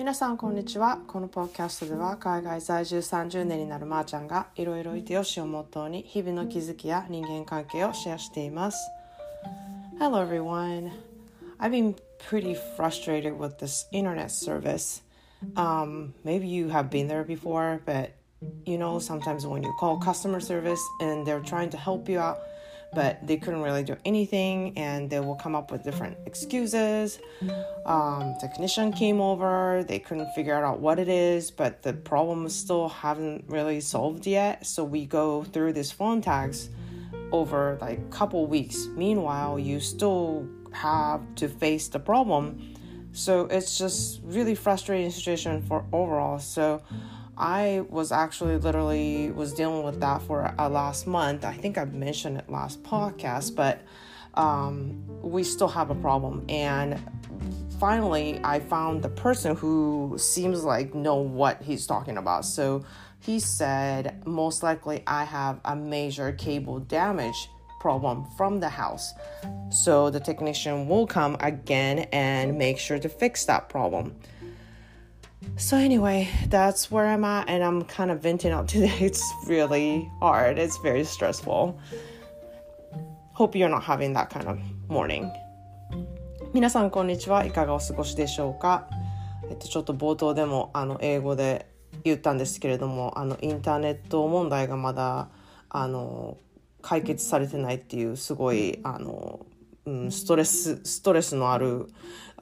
皆さんこんにちはこのポッキャストでは海外在住30年になるまーちゃんがいろいろいてよしをモットーに日々の気づきや人間関係をシェアしています Hello everyone I've been pretty frustrated with this internet service um, maybe you have been there before but you know sometimes when you call customer service and they're trying to help you out but they couldn't really do anything and they will come up with different excuses. Um, technician came over they couldn't figure out what it is but the problem still haven't really solved yet. So we go through these phone tags over like couple weeks. Meanwhile you still have to face the problem. So it's just really frustrating situation for overall. So I was actually literally was dealing with that for a last month. I think I mentioned it last podcast, but um, we still have a problem. And finally, I found the person who seems like know what he's talking about. So he said most likely I have a major cable damage problem from the house. So the technician will come again and make sure to fix that problem. So, anyway, that's where I'm at, and I'm kind of venting out today. It's really hard, it's very stressful. Hope you're not having that kind of morning. 皆さん、こんにちは。いかがお過ごしでしょうかえっと、ちょっと冒頭でもあの英語で言ったんですけれども、あのインターネット問題がまだあの解決されてないっていうすごいあの、うん、ストレスストレスのある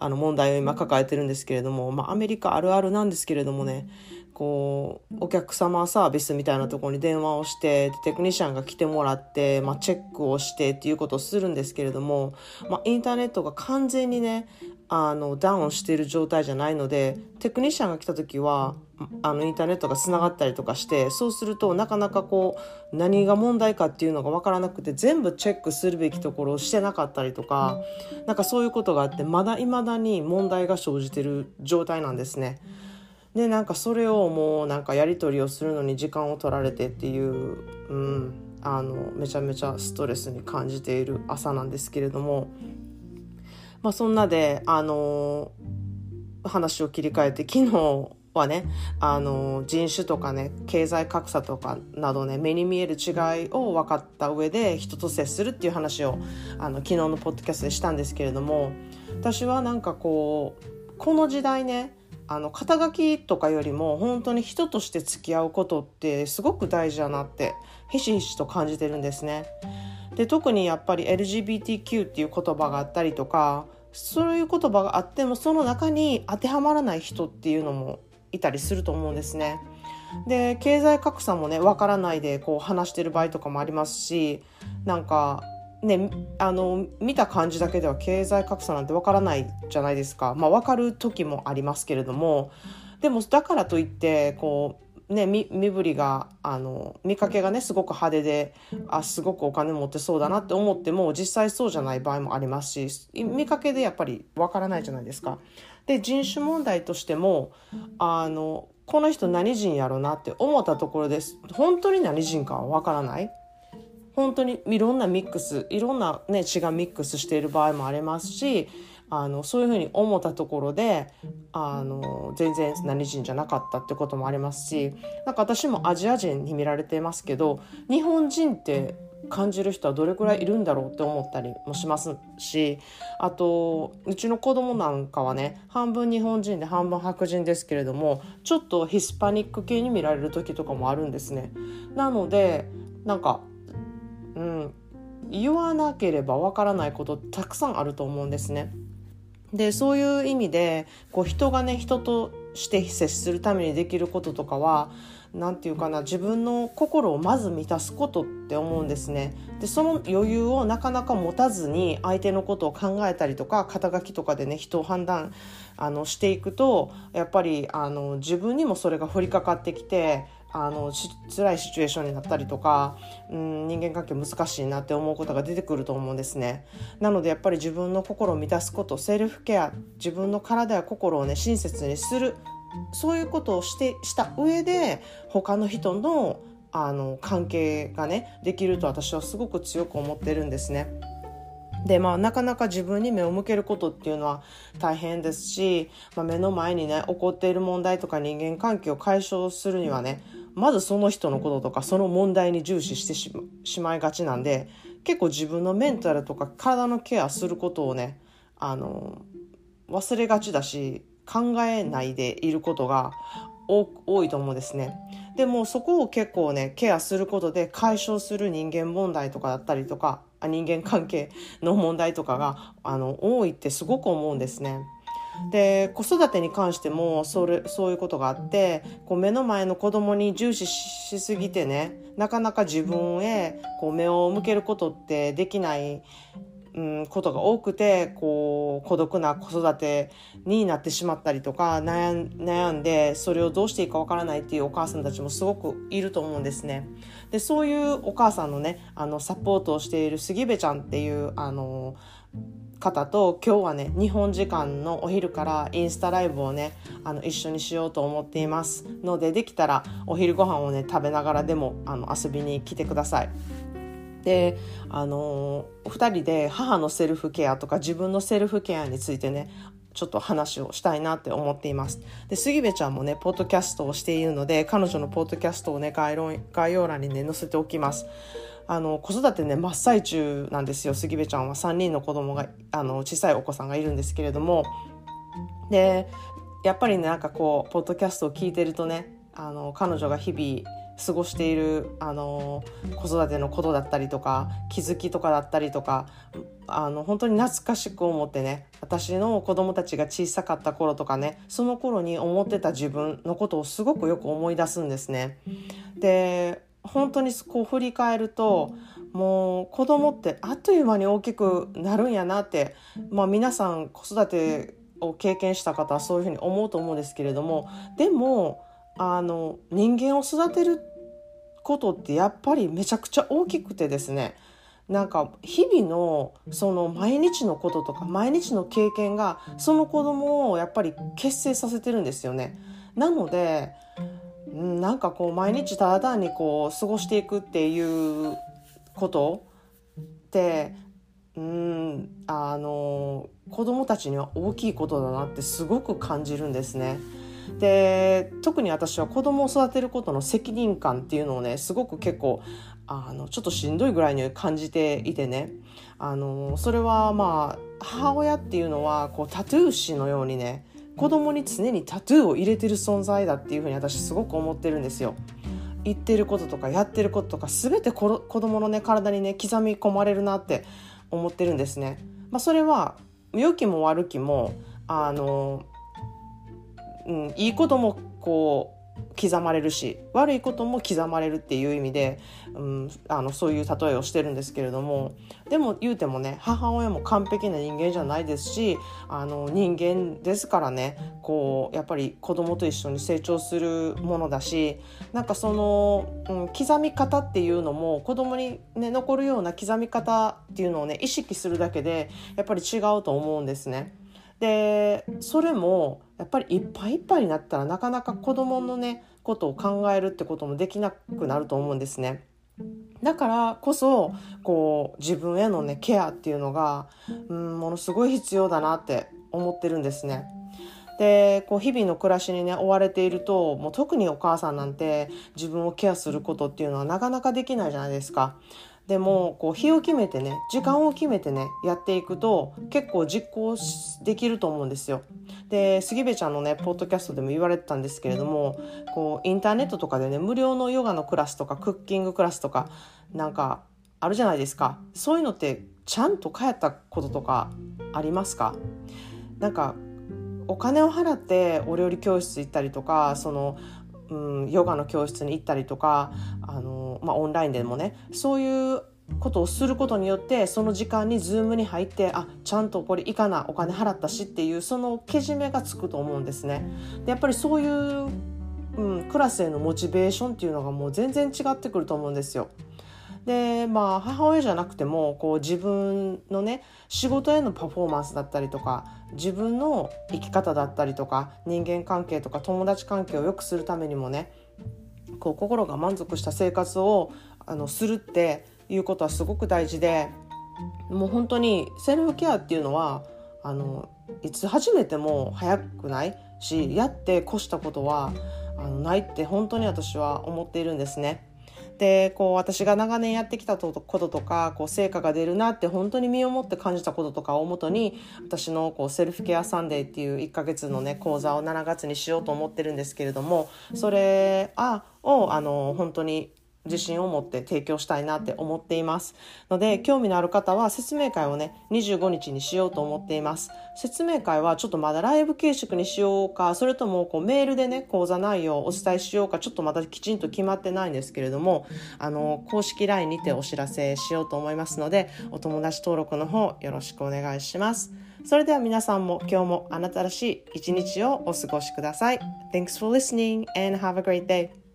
あの問題を今抱えてるんですけれども、まあ、アメリカあるあるなんですけれどもねこうお客様サービスみたいなところに電話をしてテクニシャンが来てもらって、まあ、チェックをしてっていうことをするんですけれども、まあ、インターネットが完全にねあのダウンしている状態じゃないのでテクニシャンが来た時はあのインターネットがつながったりとかしてそうするとなかなかこう何が問題かっていうのが分からなくて全部チェックするべきところをしてなかったりとかなんかそういうことがあってまだいまだに問題が生じてる状態なんですね。でなんかそれをもうなんかやり取りをするのに時間を取られてっていう、うん、あのめちゃめちゃストレスに感じている朝なんですけれども。まあ、そんなで、あの話を切り替えて昨日はね、あの人種とかね経済格差とかなどね目に見える違いを分かった上で人と接するっていう話をあの昨日のポッドキャストでしたんですけれども私はなんかこうこの時代ねあの肩書きとかよりも本当に人として付き合うことってすごく大事だなってひしひしと感じてるんですね。で特にやっぱり LGBTQ っていう言葉があったりとかそういう言葉があってもその中に当てはまらない人っていうのもいたりすると思うんですね。で経済格差もねわからないでこう話してる場合とかもありますしなんかねあの見た感じだけでは経済格差なんてわからないじゃないですか。まあ分かる時もありますけれどもでもだからといってこうね、身振りがあの見かけがねすごく派手であすごくお金持ってそうだなって思っても実際そうじゃない場合もありますし見かけでやっぱりわからないじゃないですか。で人種問題としてもあのこの人何人やろうなって思ったところです本当に何人かはわからない。本当にいろんなミックスいろんな、ね、血がミックスしている場合もありますしあのそういうふうに思ったところであの全然何人じゃなかったってこともありますしなんか私もアジア人に見られてますけど日本人って感じる人はどれくらいいるんだろうって思ったりもしますしあとうちの子供なんかはね半分日本人で半分白人ですけれどもちょっとヒスパニック系に見られる時とかもあるんですね。なのでなんかうん言わなければわからないことたくさんあると思うんですね。でそういう意味でこう人がね人として接するためにできることとかは何て言うかな自分の心をまず満たすことって思うんですね。でその余裕をなかなか持たずに相手のことを考えたりとか肩書きとかでね人を判断あのしていくとやっぱりあの自分にもそれが降りかかってきてあの辛いシチュエーションになったりとか、うん、人間関係難しいなって思うことが出てくると思うんですねなのでやっぱり自分の心を満たすことセルフケア自分の体や心をね親切にするそういうことをしてした上で他の人のあの関係がねできると私はすごく強く思ってるんですね。でまあなかなか自分に目を向けることっていうのは大変ですし、まあ、目の前にね起こっている問題とか人間関係を解消するにはねまずその人のこととかその問題に重視してしまいがちなんで結構自分のメンタルとか体のケアすることをねあの忘れがちだし考えないでいることが多いと思うんですね。でもそこを結構ねケアすることで解消する人間問題とかだったりとか人間関係の問題とかがあの多いってすごく思うんですね。で子育てに関してもそれそういうことがあってこう目の前の子供に重視しすぎてねなかなか自分へこう目を向けることってできないうん、ことが多くてこう孤独な子育てになってしまったりとか悩んでそれをどうしていいかわからないっていうお母さんたちもすごくいると思うんですね。でそういうお母さんのねあのサポートをしている杉部ちゃんっていうあの方と今日はね日本時間のお昼からインスタライブをねあの一緒にしようと思っていますのでできたらお昼ご飯をね食べながらでもあの遊びに来てください。であのお二人で母のセルフケアとか自分のセルフケアについてねちょっと話をしたいなって思っています。で、杉部ちゃんもね、ポッドキャストをしているので、彼女のポッドキャストをね、概要欄にね、載せておきます。あの、子育てね、真っ最中なんですよ、杉部ちゃんは。3人の子供が、あの、小さいお子さんがいるんですけれども。で、やっぱりね、なんかこう、ポッドキャストを聞いてるとね、あの、彼女が日々、過ごしているあの子育てのことだったりとか気づきとかだったりとかあの本当に懐かしく思ってね私の子供たちが小さかった頃とかねその頃に思ってた自分のことをすごくよく思い出すんですね。で本当にこう振り返るともう子供ってあっという間に大きくなるんやなって、まあ、皆さん子育てを経験した方はそういうふうに思うと思うんですけれどもでもあの人間を育てることってやっぱりめちゃくちゃ大きくてですねなんか日々のその毎日のこととか毎日の経験がその子供をやっぱり結成させてるんですよね。なのでなんかこう毎日ただ単にこう過ごしていくっていうことってうんあの子供たちには大きいことだなってすごく感じるんですね。で特に私は子供を育てることの責任感っていうのをねすごく結構あのちょっとしんどいぐらいに感じていてねあのそれはまあ母親っていうのはこうタトゥー師のようにね子供に常にタトゥーを入れてる存在だっていうふうに私すごく思ってるんですよ。言ってることとかやってることとか全て子供のね体にね刻み込まれるなって思ってるんですね。まあ、それは良きも悪きもあのうん、いいこともこう刻まれるし悪いことも刻まれるっていう意味で、うん、あのそういう例えをしてるんですけれどもでも言うてもね母親も完璧な人間じゃないですしあの人間ですからねこうやっぱり子供と一緒に成長するものだしなんかその、うん、刻み方っていうのも子供にね残るような刻み方っていうのをね意識するだけでやっぱり違うと思うんですね。でそれもやっぱりいっぱいいっぱいになったらなかなか子供のねことを考えるってこともできなくなると思うんですね。だからこそこう自分へのねケアっていうのが、うん、ものすごい必要だなって思ってるんですね。でこう日々の暮らしにね追われているともう特にお母さんなんて自分をケアすることっていうのはなかなかできないじゃないですか。でもこう日を決めてね時間を決めてねやっていくと結構実行できると思うんですよ。で杉部ちゃんのねポッドキャストでも言われてたんですけれどもこうインターネットとかでね無料のヨガのクラスとかクッキングクラスとかなんかあるじゃないですかそういうのってちゃんと帰ったこととかありますか？なんかお金を払ってお料理教室行ったりとかそのうん、ヨガの教室に行ったりとかあの、まあ、オンラインでもねそういうことをすることによってその時間にズームに入ってあちゃんとこれいかなお金払ったしっていうそのけじめがつくと思うんですね。でやっぱりそういう、うん、クラスへのモチベーションっていうのがもう全然違ってくると思うんですよ。でまあ母親じゃなくてもこう自分のね仕事へのパフォーマンスだったりとか自分の生き方だったりとか人間関係とか友達関係を良くするためにもねこう心が満足した生活をあのするっていうことはすごく大事でもう本当にセルフケアっていうのはあのいつ始めても早くないしやって越したことはあのないって本当に私は思っているんですね。でこう私が長年やってきたこととかこう成果が出るなって本当に身をもって感じたこととかをもとに私のこうセルフケアサンデーっていう1ヶ月のね講座を7月にしようと思ってるんですけれどもそれあをあの本当に自信を持って提供したいなって思っています。ので興味のある方は説明会をね25日にしようと思っています。説明会はちょっとまだライブ形式にしようかそれともこうメールでね講座内容をお伝えしようかちょっとまだきちんと決まってないんですけれどもあの公式 LINE にてお知らせしようと思いますのでお友達登録の方よろしくお願いします。それでは皆さんも今日もあなたらしい一日をお過ごしください。Thanks for listening and have a great day.